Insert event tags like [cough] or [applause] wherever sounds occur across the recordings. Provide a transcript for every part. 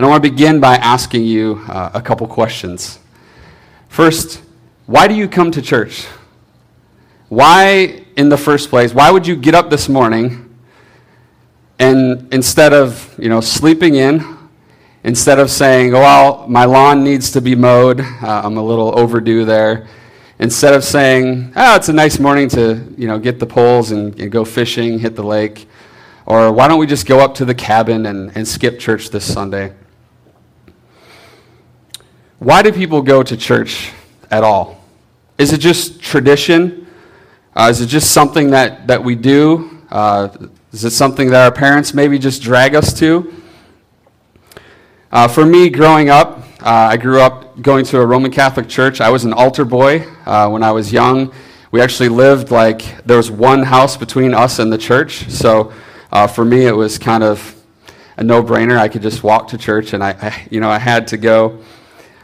And I want to begin by asking you uh, a couple questions. First, why do you come to church? Why, in the first place, why would you get up this morning and instead of, you know, sleeping in, instead of saying, oh, well, my lawn needs to be mowed, uh, I'm a little overdue there, instead of saying, oh, it's a nice morning to, you know, get the poles and, and go fishing, hit the lake, or why don't we just go up to the cabin and, and skip church this Sunday? Why do people go to church at all? Is it just tradition? Uh, is it just something that, that we do? Uh, is it something that our parents maybe just drag us to? Uh, for me, growing up, uh, I grew up going to a Roman Catholic church. I was an altar boy uh, when I was young. We actually lived like there was one house between us and the church. So uh, for me, it was kind of a no-brainer. I could just walk to church, and I, I you know, I had to go.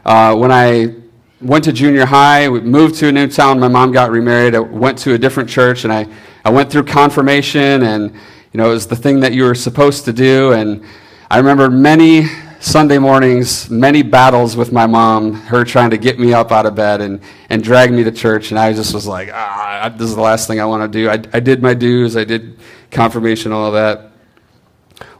Uh, when I went to junior high, we moved to a new town. My mom got remarried. I went to a different church, and I, I went through confirmation, and you know, it was the thing that you were supposed to do. And I remember many Sunday mornings, many battles with my mom, her trying to get me up out of bed and, and drag me to church. And I just was like, ah, this is the last thing I want to do. I, I did my dues, I did confirmation, all of that.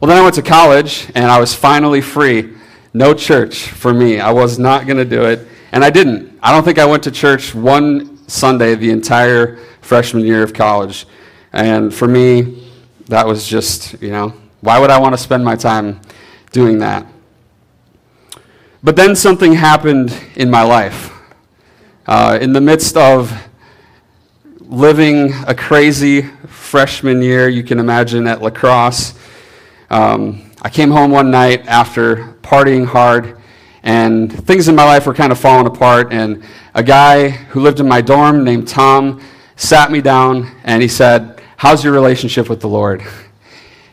Well, then I went to college and I was finally free. No church for me. I was not going to do it. And I didn't. I don't think I went to church one Sunday the entire freshman year of college. And for me, that was just, you know, why would I want to spend my time doing that? But then something happened in my life. Uh, in the midst of living a crazy freshman year, you can imagine at La Crosse, um, I came home one night after partying hard, and things in my life were kind of falling apart. And a guy who lived in my dorm named Tom sat me down and he said, How's your relationship with the Lord?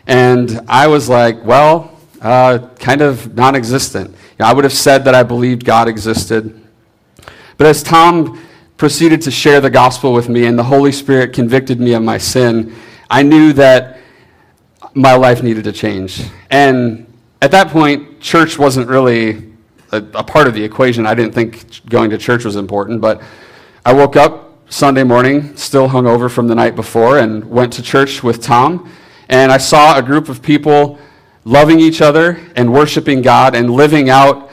And I was like, Well, uh, kind of non existent. I would have said that I believed God existed. But as Tom proceeded to share the gospel with me and the Holy Spirit convicted me of my sin, I knew that my life needed to change. And at that point, church wasn't really a, a, part of the equation. I didn't think going to church was important, but I woke up Sunday morning, still hungover from the night before, and went to church with Tom. And I saw a group of people loving each other and worshiping God and living out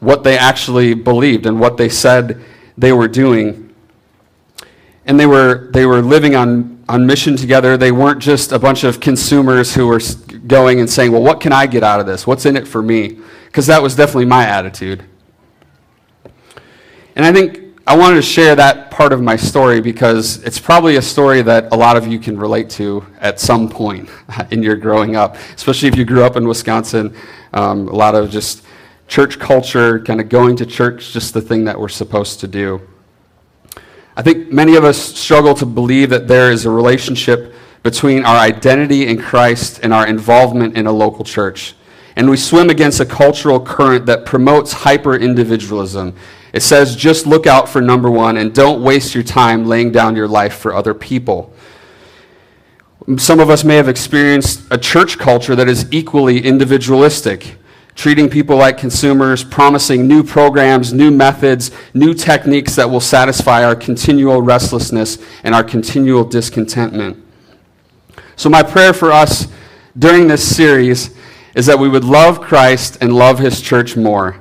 what they actually believed and what they said they were doing. And they were, they were living on, on mission together. They weren't just a bunch of consumers who were going and saying, Well, what can I get out of this? What's in it for me? Because that was definitely my attitude. And I think I wanted to share that part of my story because it's probably a story that a lot of you can relate to at some point [laughs] in your growing up, especially if you grew up in Wisconsin. Um, a lot of just church culture, kind of going to church, just the thing that we're supposed to do. I think many of us struggle to believe that there is a relationship between our identity in Christ and our involvement in a local church. And we swim against a cultural current that promotes hyper individualism it says, just look out for number one and don't waste your time laying down your life for other people. Some of us may have experienced a church culture that is equally individualistic, treating people like consumers, promising new programs, new methods, new techniques that will satisfy our continual restlessness and our continual discontentment. So, my prayer for us during this series is that we would love Christ and love his church more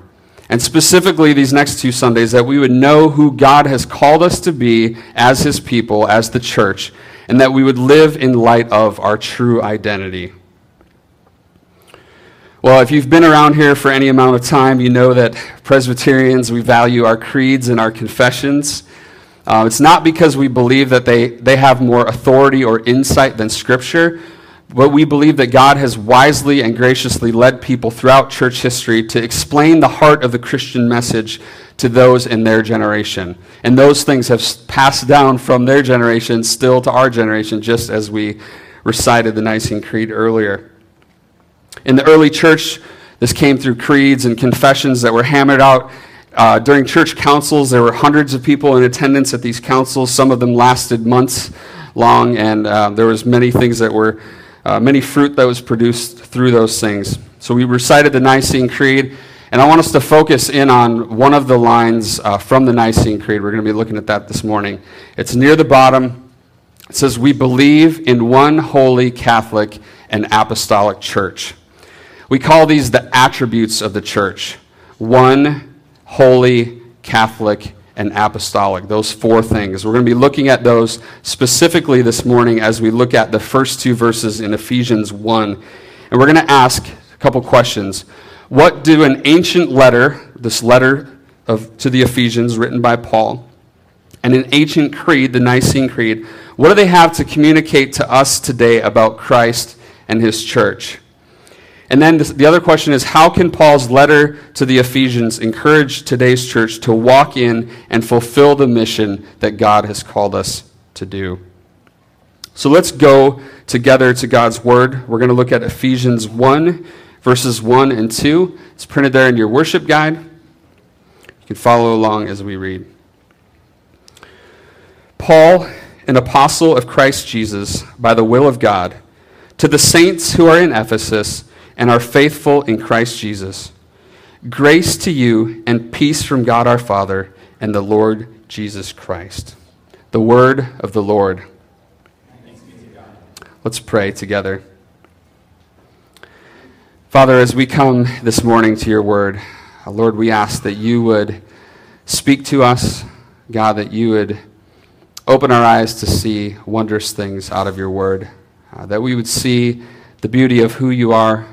and specifically these next two Sundays, that we would know who God has called us to be as His people, as the church, and that we would live in light of our true identity. Well, if you've been around here for any amount of time, you know that Presbyterians, we value our creeds and our confessions. Uh, it's not because we believe that they, they have more authority or insight than Scripture, but we believe that God has wisely and graciously led people throughout church history to explain the heart of the Christian message to those in their generation. And those things have passed down from their generation still to our generation, just as we recited the Nicene Creed earlier. In the early church, this came through creeds and confessions that were hammered out uh, during church councils. There were hundreds of people in attendance at these councils. Some of them lasted months long, and uh, there was many things that were uh, many fruit that was produced through those things. So we recited the Nicene Creed, and I want us to focus in on one of the lines uh, from the Nicene Creed. We're going to be looking at that this morning. It's near the bottom. It says, We believe in one holy Catholic and apostolic church. We call these the attributes of the church one, holy, Catholic, and apostolic. Those four things. We're going to be looking at those specifically this morning as we look at the first two verses in Ephesians 1. And we're going to ask a couple questions. What do an ancient letter, this letter of, to the Ephesians written by Paul, and an ancient creed, the Nicene Creed, what do they have to communicate to us today about Christ and his church? And then the other question is how can Paul's letter to the Ephesians encourage today's church to walk in and fulfill the mission that God has called us to do? So let's go together to God's Word. We're going to look at Ephesians 1, verses 1 and 2. It's printed there in your worship guide. You can follow along as we read. Paul, an apostle of Christ Jesus, by the will of God, to the saints who are in Ephesus, and are faithful in Christ Jesus. Grace to you and peace from God our Father and the Lord Jesus Christ. The word of the Lord. Let's pray together. Father, as we come this morning to your word, uh, Lord, we ask that you would speak to us, God, that you would open our eyes to see wondrous things out of your word, uh, that we would see the beauty of who you are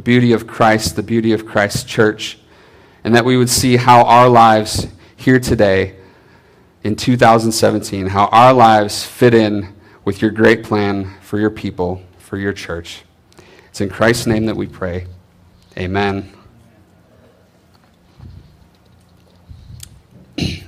the beauty of Christ, the beauty of Christ's church, and that we would see how our lives here today in 2017, how our lives fit in with your great plan for your people, for your church. It's in Christ's name that we pray. Amen. [clears throat] I'm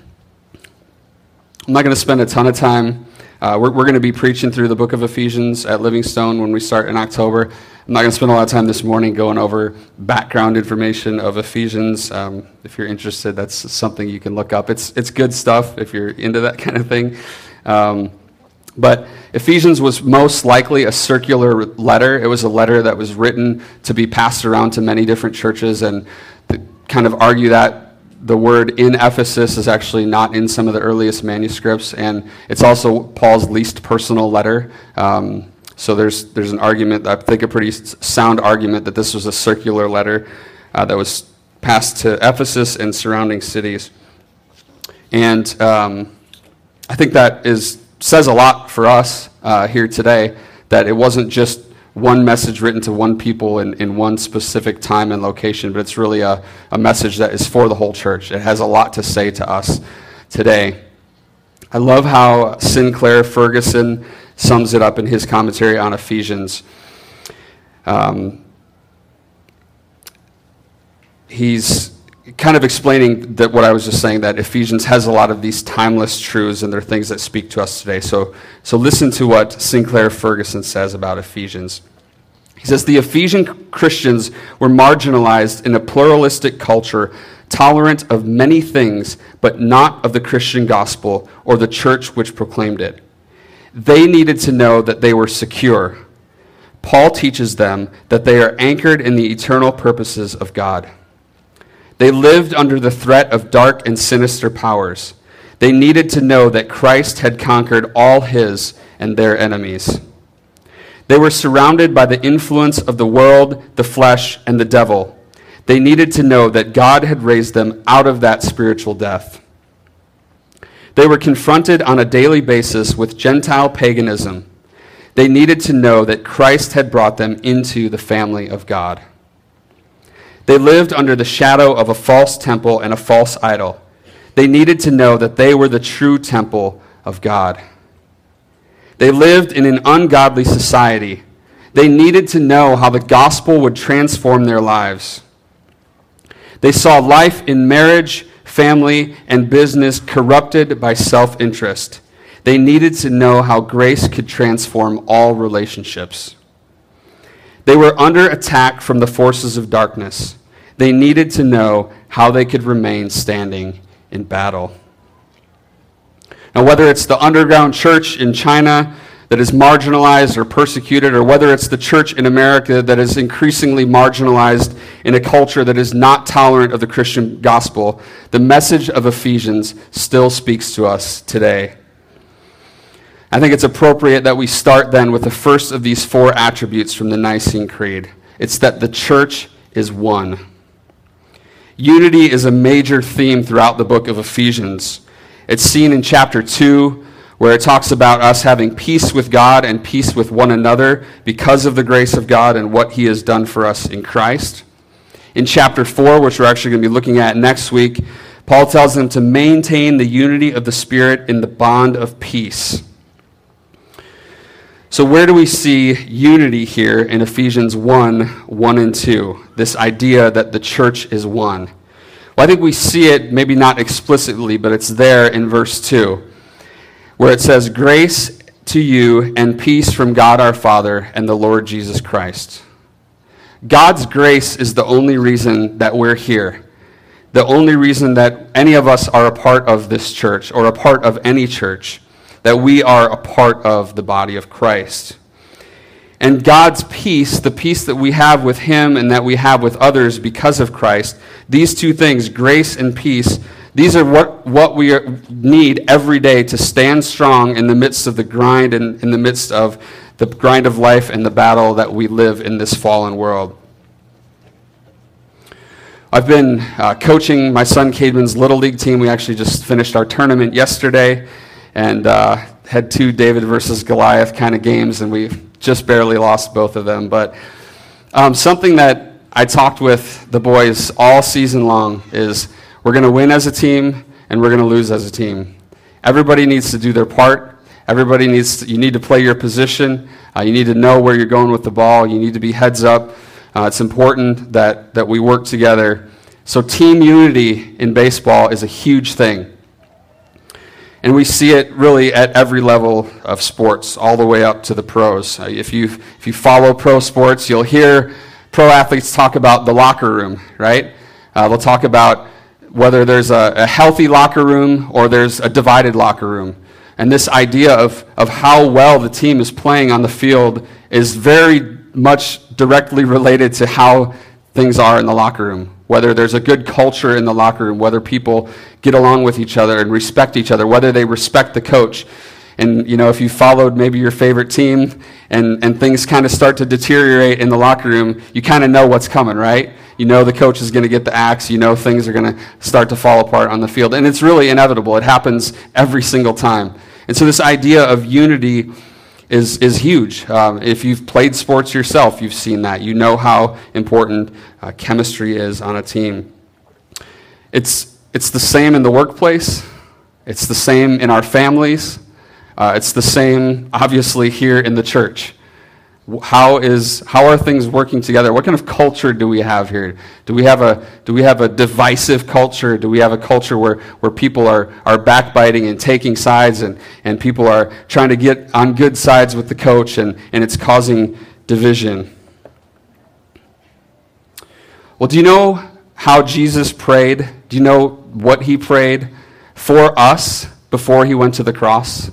not going to spend a ton of time. Uh, we're we're going to be preaching through the book of Ephesians at Livingstone when we start in October. I'm not going to spend a lot of time this morning going over background information of Ephesians. Um, if you're interested, that's something you can look up. It's, it's good stuff if you're into that [laughs] kind of thing. Um, but Ephesians was most likely a circular letter. It was a letter that was written to be passed around to many different churches, and kind of argue that the word in Ephesus is actually not in some of the earliest manuscripts, and it's also Paul's least personal letter. Um, so there's, there's an argument, I think a pretty sound argument, that this was a circular letter uh, that was passed to Ephesus and surrounding cities. And um, I think that is, says a lot for us uh, here today that it wasn't just one message written to one people in, in one specific time and location, but it's really a, a message that is for the whole church. It has a lot to say to us today. I love how Sinclair Ferguson sums it up in his commentary on Ephesians. Um, he's kind of explaining that what I was just saying that Ephesians has a lot of these timeless truths and they're things that speak to us today. So, so listen to what Sinclair Ferguson says about Ephesians. He says the Ephesian Christians were marginalized in a pluralistic culture, tolerant of many things, but not of the Christian gospel or the church which proclaimed it. They needed to know that they were secure. Paul teaches them that they are anchored in the eternal purposes of God. They lived under the threat of dark and sinister powers. They needed to know that Christ had conquered all his and their enemies. They were surrounded by the influence of the world, the flesh, and the devil. They needed to know that God had raised them out of that spiritual death. They were confronted on a daily basis with Gentile paganism. They needed to know that Christ had brought them into the family of God. They lived under the shadow of a false temple and a false idol. They needed to know that they were the true temple of God. They lived in an ungodly society. They needed to know how the gospel would transform their lives. They saw life in marriage family, and business corrupted by self interest. They needed to know how grace could transform all relationships. They were under attack from the forces of darkness. They needed to know how they could remain standing in battle. Now, whether it's the underground church in China that is marginalized or persecuted, or whether it's the church in America that is increasingly marginalized in a culture that is not tolerant of the Christian gospel, the message of Ephesians still speaks to us today. I think it's appropriate that we start then with the first of these four attributes from the Nicene Creed. It's that the church is one. Unity is a major theme throughout the book of Ephesians. It's seen in chapter 2, where it talks about us having peace with God and peace with one another because of the grace of God and what He has done for us in Christ. In chapter 4, which we're actually going to be looking at next week, Paul tells them to maintain the unity of the Spirit in the bond of peace. So, where do we see unity here in Ephesians 1 1 and 2? This idea that the church is one. Well, I think we see it, maybe not explicitly, but it's there in verse 2, where it says, Grace to you and peace from God our Father and the Lord Jesus Christ. God's grace is the only reason that we're here. The only reason that any of us are a part of this church or a part of any church that we are a part of the body of Christ. And God's peace, the peace that we have with Him and that we have with others because of Christ, these two things, grace and peace, these are what, what we are, need every day to stand strong in the midst of the grind and in the midst of the grind of life and the battle that we live in this fallen world. I've been uh, coaching my son Cademan's Little League team. We actually just finished our tournament yesterday and uh, had two David versus Goliath kind of games, and we just barely lost both of them. But um, something that I talked with the boys all season long is we're going to win as a team and we're going to lose as a team. Everybody needs to do their part. Everybody needs to, you need to play your position. Uh, you need to know where you're going with the ball. You need to be heads up. Uh, it's important that, that we work together. So, team unity in baseball is a huge thing. And we see it really at every level of sports, all the way up to the pros. Uh, if, you, if you follow pro sports, you'll hear pro athletes talk about the locker room, right? Uh, they'll talk about whether there's a, a, healthy locker room or there's a divided locker room. And this idea of, of how well the team is playing on the field is very much directly related to how things are in the locker room whether there's a good culture in the locker room, whether people get along with each other and respect each other, whether they respect the coach. And, you know, if you followed maybe your favorite team and, and things kind of start to deteriorate in the locker room, you kind of know what's coming, right? You know the coach is going to get the axe. You know things are going to start to fall apart on the field. And it's really inevitable. It happens every single time. And so this idea of unity is, is huge. Um, if you've played sports yourself, you've seen that. You know how important uh, chemistry is on a team. It's, it's the same in the workplace, it's the same in our families, uh, it's the same, obviously, here in the church. How, is, how are things working together? What kind of culture do we have here? Do we have a, do we have a divisive culture? Do we have a culture where, where people are, are backbiting and taking sides and, and people are trying to get on good sides with the coach and, and it's causing division? Well, do you know how Jesus prayed? Do you know what he prayed for us before he went to the cross?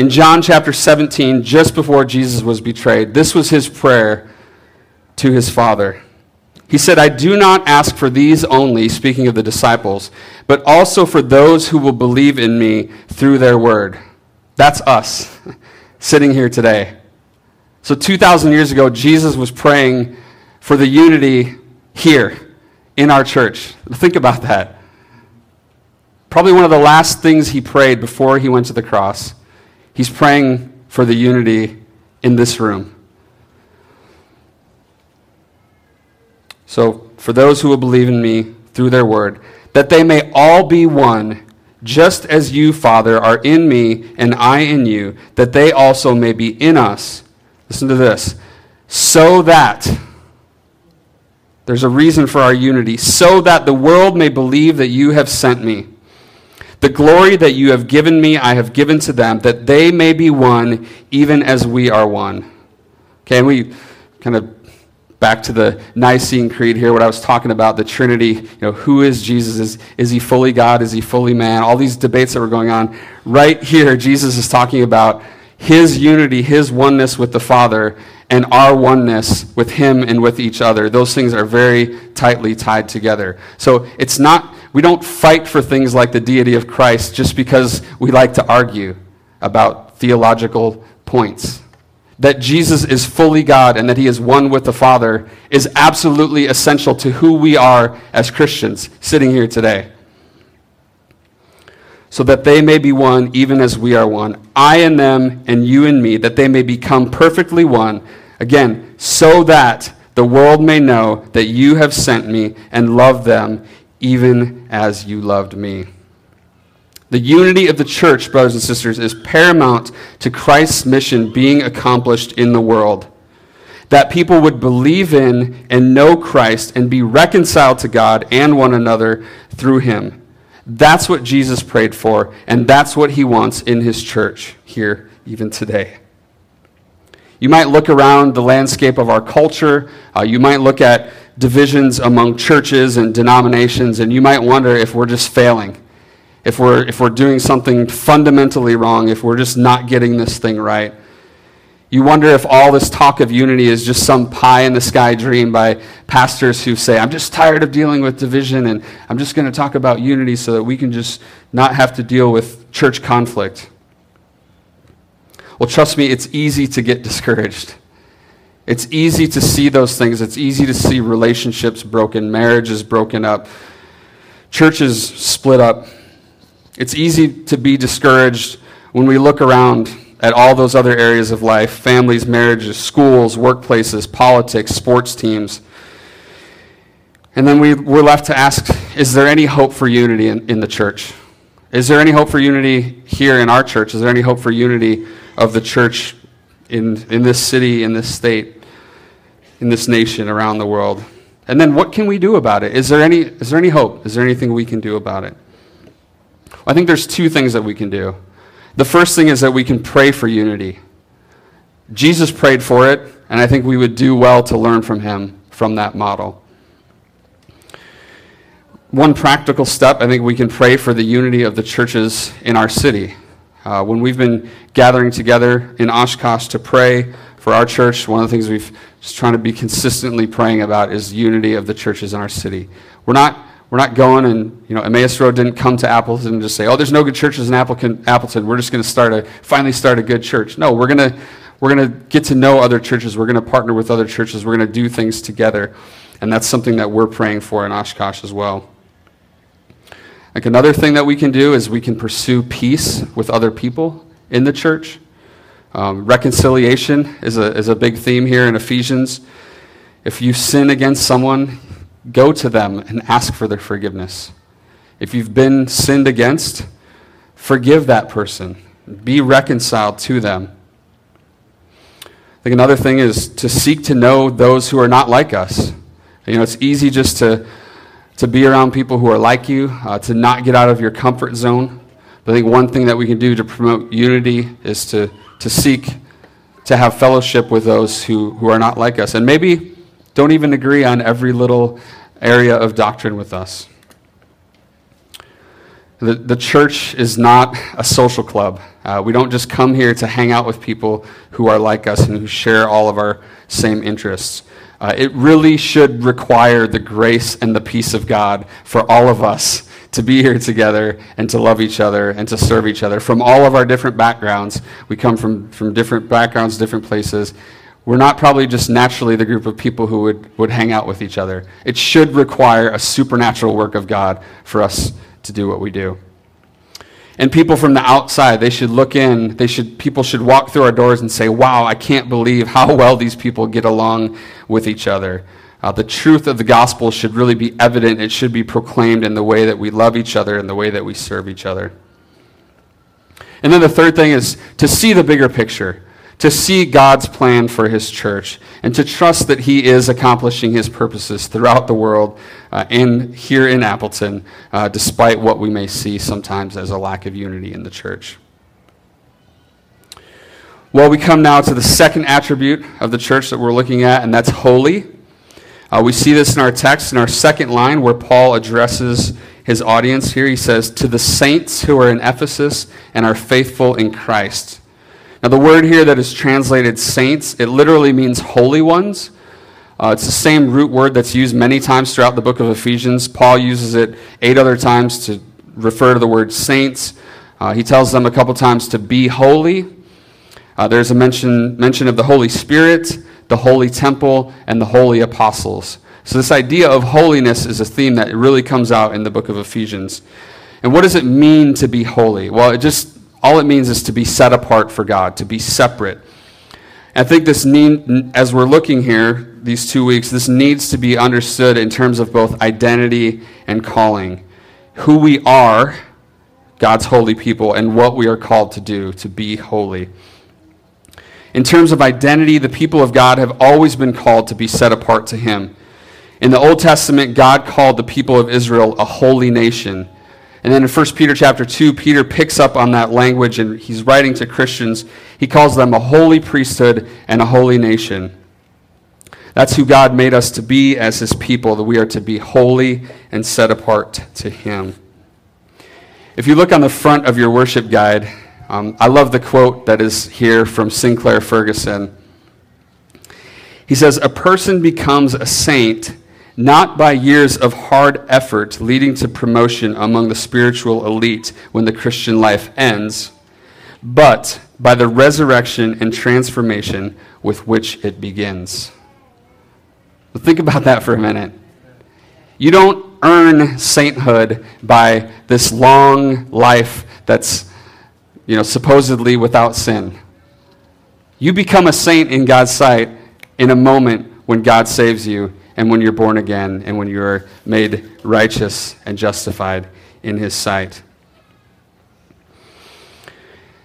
In John chapter 17, just before Jesus was betrayed, this was his prayer to his Father. He said, I do not ask for these only, speaking of the disciples, but also for those who will believe in me through their word. That's us [laughs] sitting here today. So 2,000 years ago, Jesus was praying for the unity here in our church. Think about that. Probably one of the last things he prayed before he went to the cross He's praying for the unity in this room. So, for those who will believe in me through their word, that they may all be one, just as you, Father, are in me and I in you, that they also may be in us. Listen to this. So that, there's a reason for our unity, so that the world may believe that you have sent me. The glory that you have given me, I have given to them, that they may be one, even as we are one. Okay, and we kind of back to the Nicene Creed here, what I was talking about, the Trinity. You know, who is Jesus? Is, is he fully God? Is he fully man? All these debates that were going on. Right here, Jesus is talking about his unity, his oneness with the Father, and our oneness with him and with each other. Those things are very tightly tied together. So it's not, we don't fight for things like the deity of Christ just because we like to argue about theological points. That Jesus is fully God and that he is one with the Father is absolutely essential to who we are as Christians sitting here today so that they may be one even as we are one. I and them, and you and me, that they may become perfectly one. Again, so that the world may know that you have sent me and loved them even as you loved me. The unity of the church, brothers and sisters, is paramount to Christ's mission being accomplished in the world. That people would believe in and know Christ and be reconciled to God and one another through him. That's what Jesus prayed for, and that's what he wants in his church here, even today. You might look around the landscape of our culture, uh, you might look at divisions among churches and denominations, and you might wonder if we're just failing, if we're, if we're doing something fundamentally wrong, if we're just not getting this thing right. You wonder if all this talk of unity is just some pie in the sky dream by pastors who say, I'm just tired of dealing with division and I'm just going to talk about unity so that we can just not have to deal with church conflict. Well, trust me, it's easy to get discouraged. It's easy to see those things. It's easy to see relationships broken, marriages broken up, churches split up. It's easy to be discouraged when we look around at all those other areas of life families, marriages, schools, workplaces, politics, sports teams. And then we, we're left to ask is there any hope for unity in, in the church? Is there any hope for unity here in our church? Is there any hope for unity of the church in, in this city, in this state, in this nation, around the world? And then what can we do about it? Is there any, is there any hope? Is there anything we can do about it? I think there's two things that we can do. The first thing is that we can pray for unity. Jesus prayed for it, and I think we would do well to learn from him from that model. One practical step, I think we can pray for the unity of the churches in our city. Uh, when we've been gathering together in Oshkosh to pray for our church, one of the things we've just trying to be consistently praying about is unity of the churches in our city. We're not we're not going and, you know, Emmaus Road didn't come to Appleton and just say, oh, there's no good churches in Appleton. We're just going to start a, finally start a good church. No, we're going to, we're going to get to know other churches. We're going to partner with other churches. We're going to do things together. And that's something that we're praying for in Oshkosh as well. Like another thing that we can do is we can pursue peace with other people in the church. Um, reconciliation is a, is a big theme here in Ephesians. If you sin against someone, go to them and ask for their forgiveness. If you've been sinned against, forgive that person. Be reconciled to them. I think another thing is to seek to know those who are not like us. You know, it's easy just to, to be around people who are like you, uh, to not get out of your comfort zone. But I think one thing that we can do to promote unity is to, to seek to have fellowship with those who, who are not like us. And maybe don't even agree on every little area of doctrine with us. The, the church is not a social club. Uh, we don't just come here to hang out with people who are like us and who share all of our same interests. Uh, it really should require the grace and the peace of God for all of us to be here together and to love each other and to serve each other from all of our different backgrounds. We come from, from different backgrounds, different places, we're not probably just naturally the group of people who would, would hang out with each other. It should require a supernatural work of God for us to do what we do. And people from the outside, they should look in, they should, people should walk through our doors and say, wow, I can't believe how well these people get along with each other. Uh, the truth of the gospel should really be evident. It should be proclaimed in the way that we love each other and the way that we serve each other. And then the third thing is to see the bigger picture to see God's plan for his church and to trust that he is accomplishing his purposes throughout the world uh, and here in Appleton, uh, despite what we may see sometimes as a lack of unity in the church. Well, we come now to the second attribute of the church that we're looking at, and that's holy. Uh, we see this in our text in our second line where Paul addresses his audience here. He says, To the saints who are in Ephesus and are faithful in Christ. Now, the word here that is translated saints, it literally means holy ones. Uh, it's the same root word that's used many times throughout the book of Ephesians. Paul uses it eight other times to refer to the word saints. Uh, he tells them a couple times to be holy. Uh, there's a mention, mention of the Holy Spirit, the holy temple, and the holy apostles. So, this idea of holiness is a theme that really comes out in the book of Ephesians. And what does it mean to be holy? Well, it just all it means is to be set apart for God, to be separate. I think this need, as we're looking here these two weeks, this needs to be understood in terms of both identity and calling. Who we are, God's holy people, and what we are called to do, to be holy. In terms of identity, the people of God have always been called to be set apart to Him. In the Old Testament, God called the people of Israel a holy nation. And then in 1 Peter chapter 2, Peter picks up on that language and he's writing to Christians. He calls them a holy priesthood and a holy nation. That's who God made us to be as his people, that we are to be holy and set apart to him. If you look on the front of your worship guide, um, I love the quote that is here from Sinclair Ferguson. He says, A person becomes a saint not by years of hard effort leading to promotion among the spiritual elite when the Christian life ends, but by the resurrection and transformation with which it begins. Think about that for a minute. You don't earn sainthood by this long life that's you know supposedly without sin. You become a saint in God's sight in a moment when God saves you and when you're born again and when you are made righteous and justified in his sight.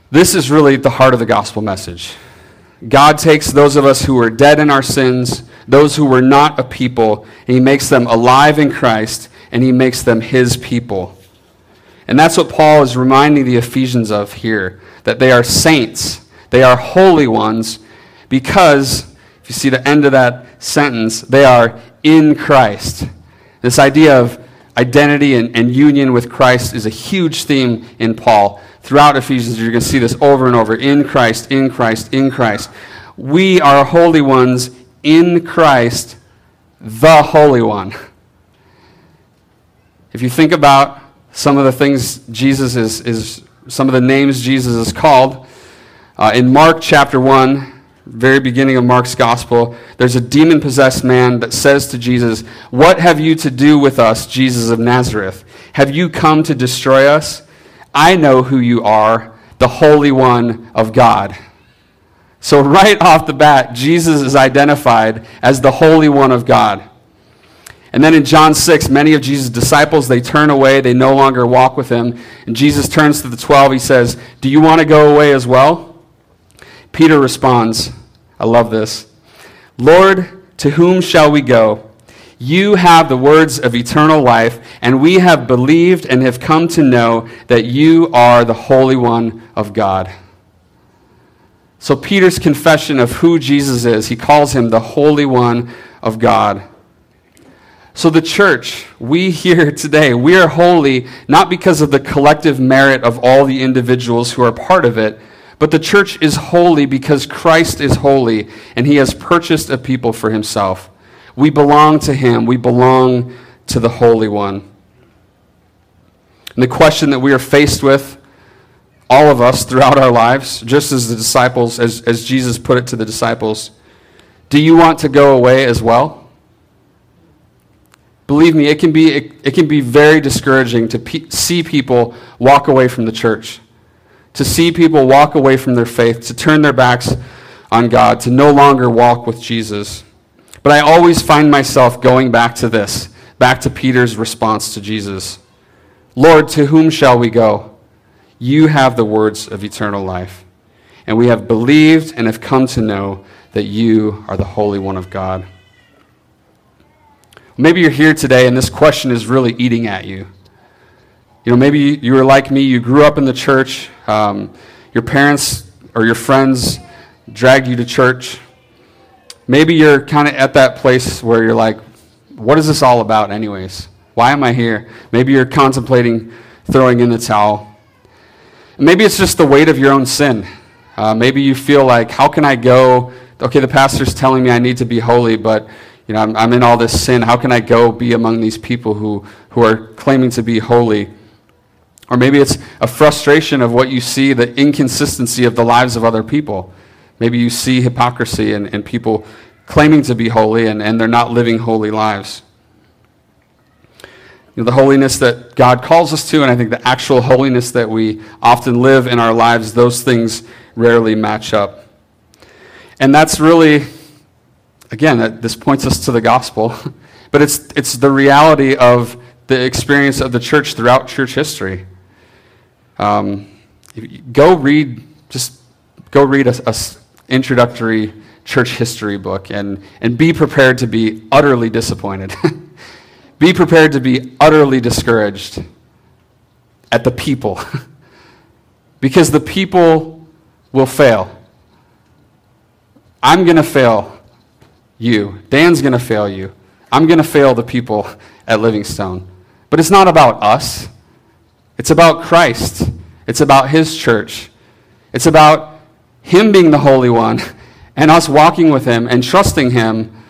This is really the heart of the gospel message. God takes those of us who are dead in our sins, those who were not a people, and he makes them alive in Christ, and he makes them his people. And that's what Paul is reminding the Ephesians of here that they are saints, they are holy ones, because if you see the end of that sentence, they are in Christ. This idea of identity and, and union with Christ is a huge theme in Paul. Throughout Ephesians, you're going to see this over and over in Christ, in Christ, in Christ. We are holy ones in Christ, the Holy One. If you think about some of the things Jesus is, is some of the names Jesus is called, uh, in Mark chapter 1, very beginning of Mark's gospel, there's a demon possessed man that says to Jesus, What have you to do with us, Jesus of Nazareth? Have you come to destroy us? I know who you are, the Holy One of God. So, right off the bat, Jesus is identified as the Holy One of God. And then in John 6, many of Jesus' disciples, they turn away. They no longer walk with him. And Jesus turns to the 12. He says, Do you want to go away as well? Peter responds, I love this. Lord, to whom shall we go? You have the words of eternal life, and we have believed and have come to know that you are the Holy One of God. So, Peter's confession of who Jesus is, he calls him the Holy One of God. So, the church, we here today, we are holy not because of the collective merit of all the individuals who are part of it but the church is holy because Christ is holy and he has purchased a people for himself. We belong to him, we belong to the Holy One. And the question that we are faced with, all of us throughout our lives, just as the disciples, as, as Jesus put it to the disciples, do you want to go away as well? Believe me, it can be, it, it can be very discouraging to pe- see people walk away from the church to see people walk away from their faith, to turn their backs on God, to no longer walk with Jesus. But I always find myself going back to this, back to Peter's response to Jesus Lord, to whom shall we go? You have the words of eternal life. And we have believed and have come to know that you are the Holy One of God. Maybe you're here today and this question is really eating at you. You know, maybe you were like me, you grew up in the church, um, your parents or your friends dragged you to church. Maybe you're kind of at that place where you're like, what is this all about, anyways? Why am I here? Maybe you're contemplating throwing in the towel. Maybe it's just the weight of your own sin. Uh, maybe you feel like, how can I go? Okay, the pastor's telling me I need to be holy, but you know, I'm, I'm in all this sin. How can I go be among these people who, who are claiming to be holy? Or maybe it's a frustration of what you see, the inconsistency of the lives of other people. Maybe you see hypocrisy and, and people claiming to be holy and, and they're not living holy lives. You know, the holiness that God calls us to, and I think the actual holiness that we often live in our lives, those things rarely match up. And that's really, again, this points us to the gospel, [laughs] but it's, it's the reality of the experience of the church throughout church history. Um, go read, just go read a, a introductory church history book and, and be prepared to be utterly disappointed. [laughs] be prepared to be utterly discouraged at the people. [laughs] because the people will fail. I'm going to fail you. Dan's going to fail you. I'm going to fail the people at Livingstone. But it's not about us. It's about Christ. It's about His church. It's about Him being the Holy One [laughs] and us walking with Him and trusting Him.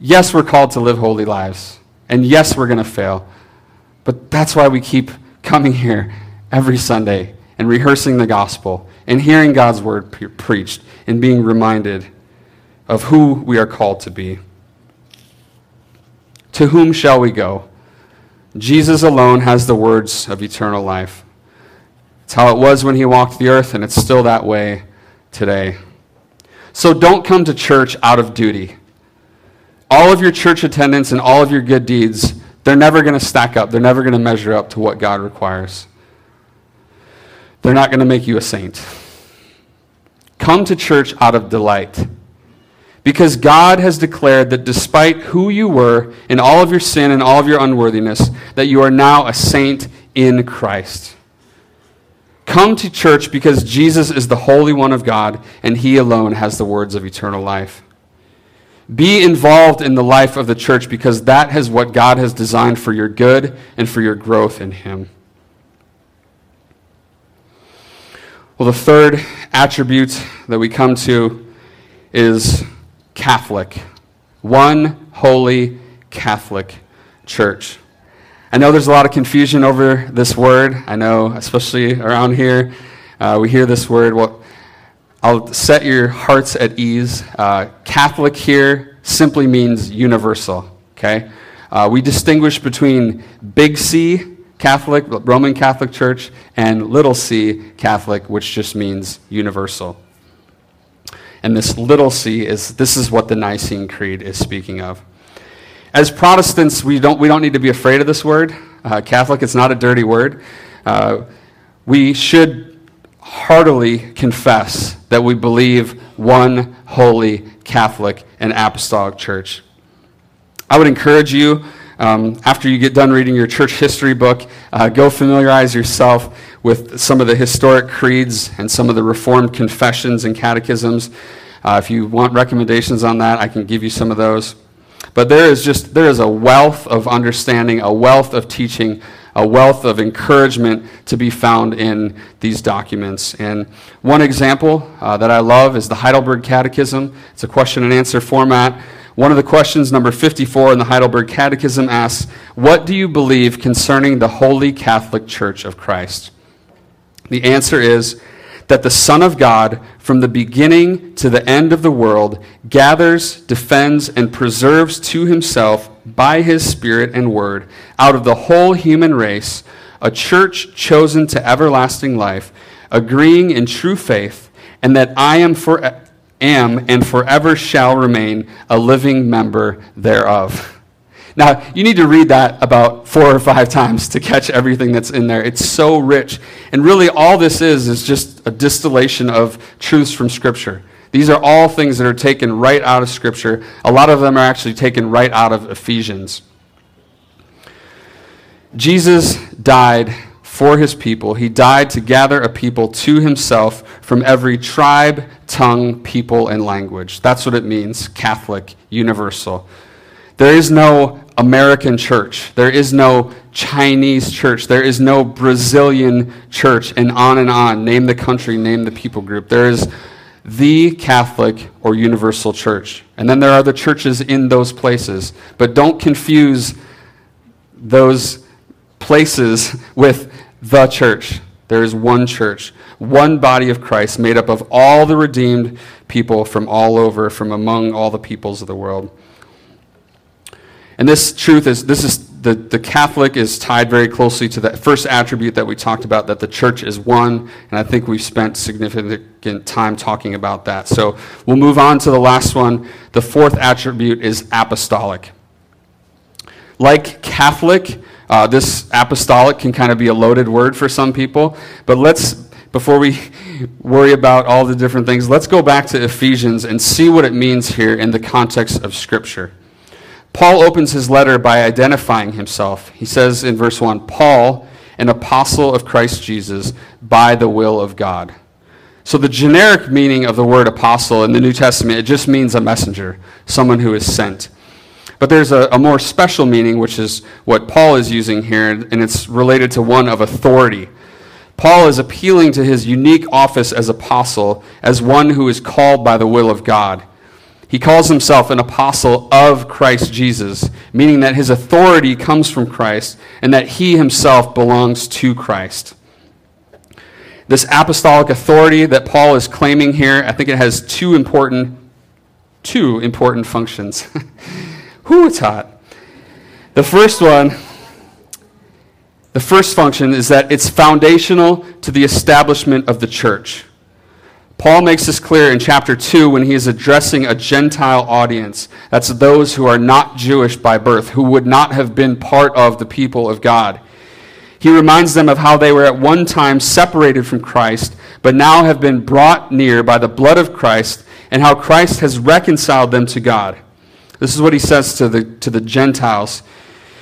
Yes, we're called to live holy lives. And yes, we're going to fail. But that's why we keep coming here every Sunday and rehearsing the gospel and hearing God's word pre- preached and being reminded of who we are called to be. To whom shall we go? Jesus alone has the words of eternal life. It's how it was when he walked the earth, and it's still that way today. So don't come to church out of duty. All of your church attendance and all of your good deeds, they're never going to stack up. They're never going to measure up to what God requires. They're not going to make you a saint. Come to church out of delight. Because God has declared that despite who you were in all of your sin and all of your unworthiness, that you are now a saint in Christ. Come to church because Jesus is the Holy One of God and He alone has the words of eternal life. Be involved in the life of the church because that is what God has designed for your good and for your growth in Him. Well, the third attribute that we come to is Catholic. One holy Catholic church. I know there's a lot of confusion over this word. I know, especially around here, uh, we hear this word. Well, I'll set your hearts at ease. Uh, Catholic here simply means universal, okay? Uh, we distinguish between big C Catholic, Roman Catholic Church, and little c Catholic, which just means universal. And this little c is this is what the Nicene Creed is speaking of. As Protestants, we don't, we don't need to be afraid of this word. Uh, Catholic, it's not a dirty word. Uh, we should heartily confess that we believe one holy Catholic and apostolic church. I would encourage you um, after you get done reading your church history book, uh, go familiarize yourself with some of the historic creeds and some of the Reformed confessions and catechisms. Uh, if you want recommendations on that, I can give you some of those. But there is just there is a wealth of understanding, a wealth of teaching, a wealth of encouragement to be found in these documents. And one example uh, that I love is the Heidelberg Catechism. It's a question and answer format. One of the questions, number 54 in the Heidelberg Catechism, asks, What do you believe concerning the Holy Catholic Church of Christ? The answer is that the Son of God, from the beginning to the end of the world, gathers, defends, and preserves to himself, by his Spirit and Word, out of the whole human race, a church chosen to everlasting life, agreeing in true faith, and that I am for am and forever shall remain a living member thereof. Now, you need to read that about four or five times to catch everything that's in there. It's so rich. And really, all this is is just a distillation of truths from Scripture. These are all things that are taken right out of Scripture. A lot of them are actually taken right out of Ephesians. Jesus died for his people. He died to gather a people to himself from every tribe, tongue, people, and language. That's what it means Catholic, universal. There is no American church. There is no Chinese church. There is no Brazilian church, and on and on. Name the country, name the people group. There is the Catholic or universal church. And then there are the churches in those places. But don't confuse those places [laughs] with the church. There is one church, one body of Christ made up of all the redeemed people from all over, from among all the peoples of the world. And this truth is, this is, the, the Catholic is tied very closely to that first attribute that we talked about, that the church is one. And I think we've spent significant time talking about that. So we'll move on to the last one. The fourth attribute is apostolic. Like Catholic, uh, this apostolic can kind of be a loaded word for some people. But let's, before we [laughs] worry about all the different things, let's go back to Ephesians and see what it means here in the context of Scripture. Paul opens his letter by identifying himself. He says in verse 1 Paul, an apostle of Christ Jesus, by the will of God. So, the generic meaning of the word apostle in the New Testament, it just means a messenger, someone who is sent. But there's a, a, more special meaning, which is what Paul is using here, and it's related to one of authority. Paul is appealing to his unique office as apostle as one who is called by the will of God. He calls himself an apostle of Christ Jesus, meaning that his authority comes from Christ and that he himself belongs to Christ. This apostolic authority that Paul is claiming here, I think it has two important two important functions. [laughs] Who it's hot. The first one, the first function is that it's foundational to the establishment of the church. Paul makes this clear in chapter 2 when he is addressing a Gentile audience. That's those who are not Jewish by birth, who would not have been part of the people of God. He reminds them of how they were at one time separated from Christ, but now have been brought near by the blood of Christ, and how Christ has reconciled them to God. This is what he says to the, to the Gentiles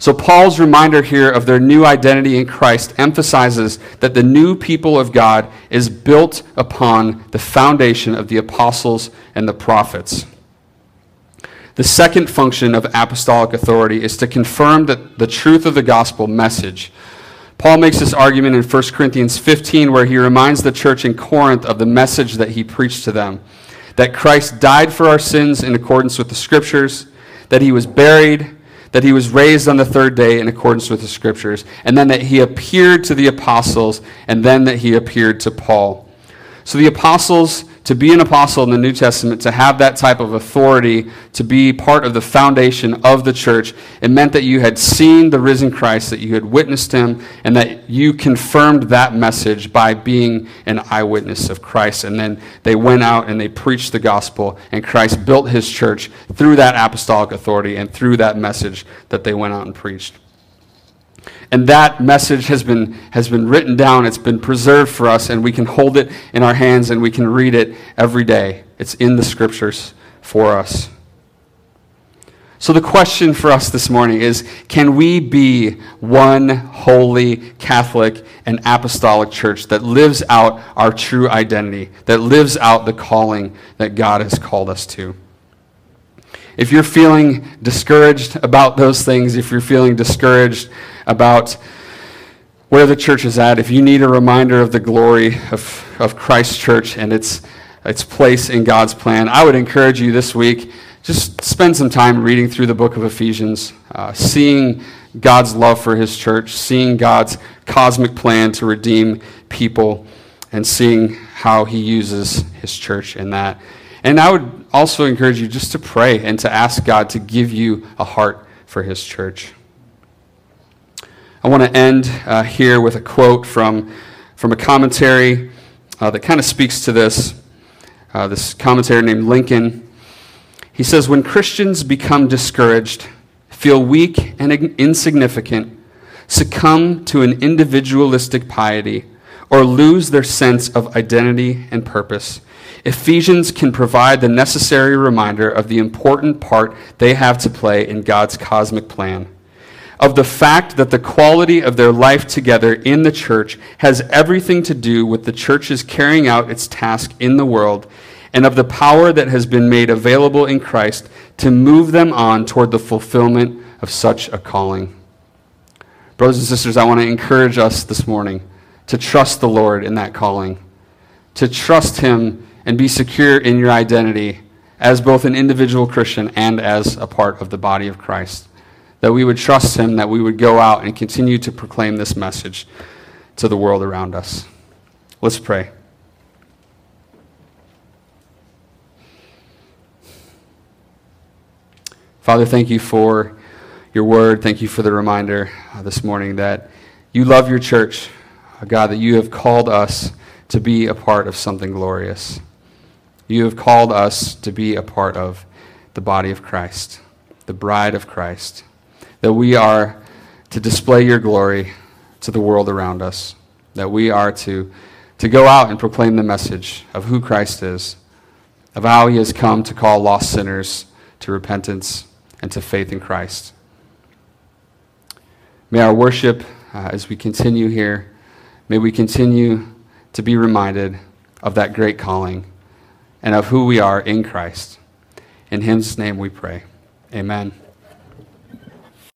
So, Paul's reminder here of their new identity in Christ emphasizes that the new people of God is built upon the foundation of the apostles and the prophets. The second function of apostolic authority is to confirm that the truth of the gospel message. Paul makes this argument in 1 Corinthians 15, where he reminds the church in Corinth of the message that he preached to them that Christ died for our sins in accordance with the scriptures, that he was buried that he was raised on the third day in accordance with the scriptures, and then that he appeared to the apostles, and then that he appeared to Paul. So the apostles to be an apostle in the New Testament, to have that type of authority, to be part of the foundation of the church, it meant that you had seen the risen Christ, that you had witnessed him, and that you confirmed that message by being an eyewitness of Christ. And then they went out and they preached the gospel, and Christ built his church through that apostolic authority and through that message that they went out and preached. And that message has been, has been written down, it's been preserved for us, and we can hold it in our hands and we can read it every day. It's in the scriptures for us. So, the question for us this morning is can we be one holy Catholic and apostolic church that lives out our true identity, that lives out the calling that God has called us to? If you're feeling discouraged about those things, if you're feeling discouraged about where the church is at, if you need a reminder of the glory of, of Christ's church and its, its place in God's plan, I would encourage you this week just spend some time reading through the book of Ephesians, uh, seeing God's love for his church, seeing God's cosmic plan to redeem people, and seeing how he uses his church in that. And I would also encourage you just to pray and to ask God to give you a heart for His church. I want to end uh, here with a quote from, from a commentary uh, that kind of speaks to this. Uh, this commentator named Lincoln. He says, When Christians become discouraged, feel weak and insignificant, succumb to an individualistic piety or lose their sense of identity and purpose, Ephesians can provide the necessary reminder of the important part they have to play in God's cosmic plan, of the fact that the quality of their life together in the church has everything to do with the church's carrying out its task in the world, and of the power that has been made available in Christ to move them on toward the fulfillment of such a calling. Brothers and sisters, I want to encourage us this morning to trust the Lord in that calling, to trust Him and be secure in your identity as both an individual Christian and as a part of the body of Christ. That we would trust Him, that we would go out and continue to proclaim this message to the world around us. Let's pray. Father, thank you for your word. Thank you for the reminder uh, this morning that you love your church, uh, God, that you have called us to be a part of something glorious. You have called us to be a part of the body of Christ, the bride of Christ, that we are to display your glory to the world around us, that we are to, to go out and proclaim the message of who Christ is, of how he has come to call lost sinners to repentance and to faith in Christ. May our worship, uh, as we continue here, may we continue to be reminded of that great calling and of who we are in Christ. In his name we pray. Amen.